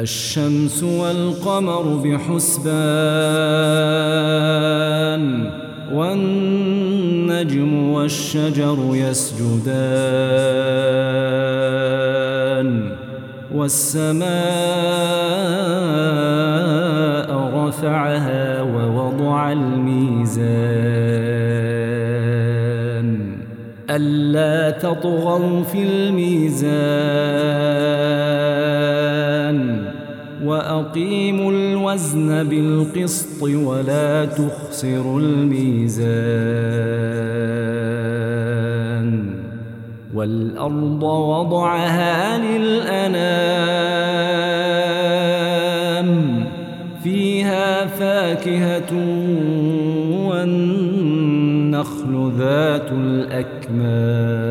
الشمس والقمر بحسبان والنجم والشجر يسجدان والسماء رفعها ووضع الميزان. ألا تطغوا في الميزان. وأقيموا الوزن بالقسط ولا تخسروا الميزان والأرض وضعها للأنام فيها فاكهة والنخل ذات الأكمام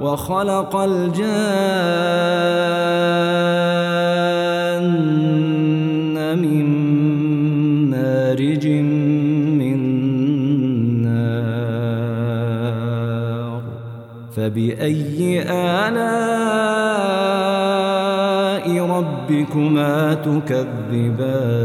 وخلق الجان من مارج من نار. فبأي آلاء ربكما تكذبان؟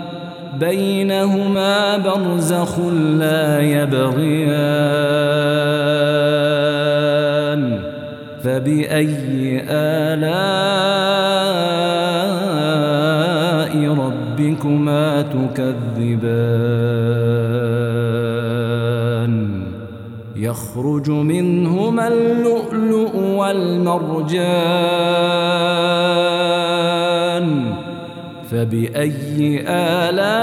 بينهما برزخ لا يبغيان فبأي آلاء ربكما تكذبان يخرج منهما اللؤلؤ والمرجان فبأي آلاء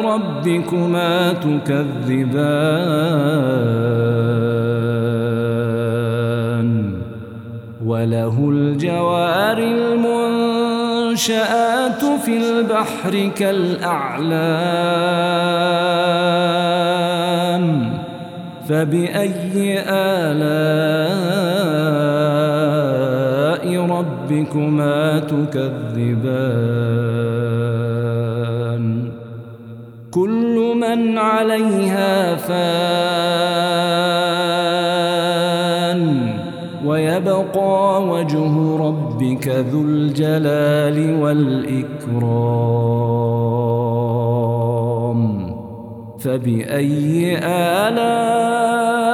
ربكما تكذبان؟ وله الجوار المنشآت في البحر كالأعلام. فبأي آلاء ربكما تكذبان. كل من عليها فان ويبقى وجه ربك ذو الجلال والإكرام. فبأي آلاء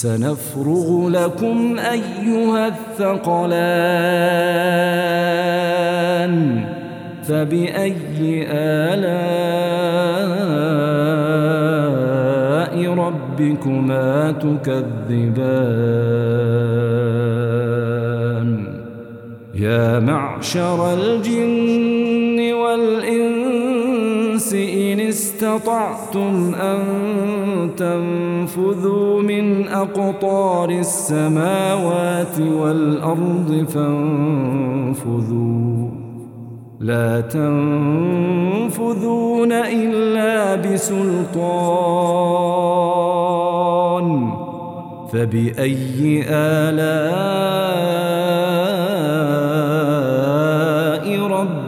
سنفرغ لكم أيها الثقلان فبأي آلاء ربكما تكذبان؟ يا معشر الجن والإنس إن استطعتم أن تنفذوا من أقطار السماوات والأرض فانفذوا. لا تنفذون إلا بسلطان. فبأي آلاء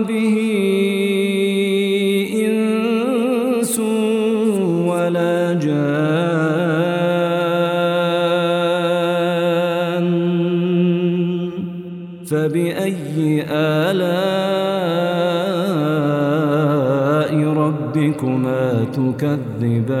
ذنبه إنس ولا جان. فبأي آلاء ربكما تكذبان؟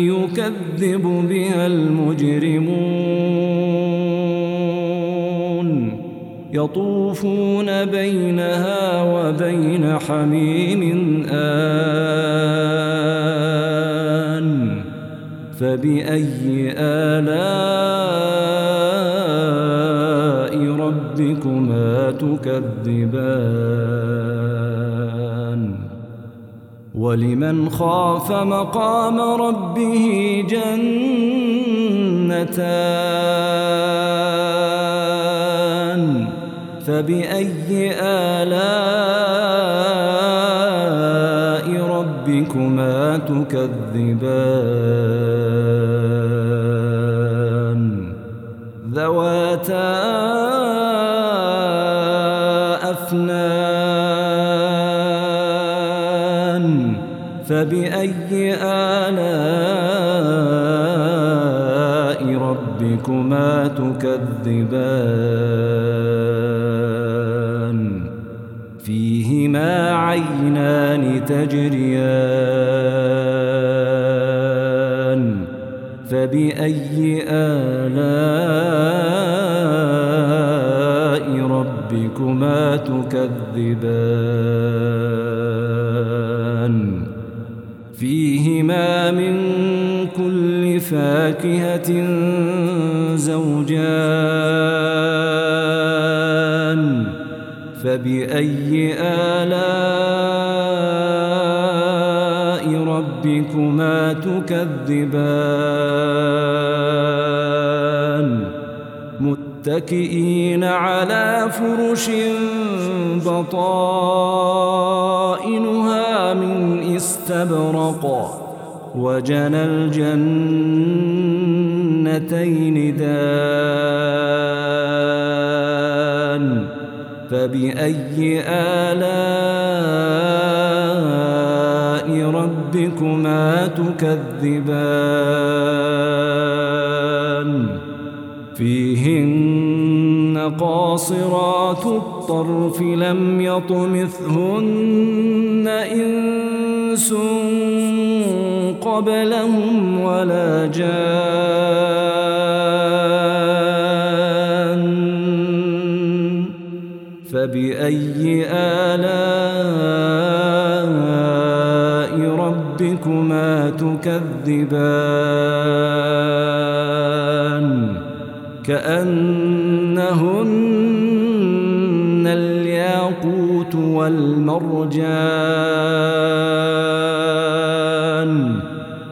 يكذب بها المجرمون. يطوفون بينها وبين حميم آن. فبأي آلاء ربكما تكذبان؟ ولمن خاف مقام ربه جنتان فبأي آلاء ربكما تكذبان؟ ذواتا أفنان فبأي آلاء ربكما تكذبان؟ فيهما عينان تجريان. فبأي آلاء ربكما تكذبان؟ فاكهة زوجان فبأي آلاء ربكما تكذبان؟ متكئين على فرش بطائنها من استبرق. وجنى الجنتين دان فبأي آلاء ربكما تكذبان؟ فيهن قاصرات الطرف لم يطمثهن إنس قبلهم ولا جان. فبأي آلاء ربكما تكذبان؟ كأنهن الياقوت والمرجان.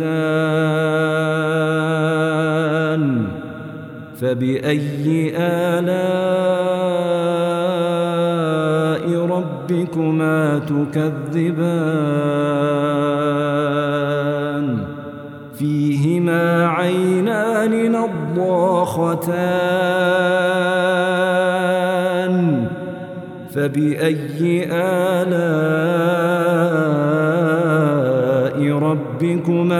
مدهامتان فبأي آلاء ربكما تكذبان؟ فيهما عينان نضاختان. فبأي آلاء ربكما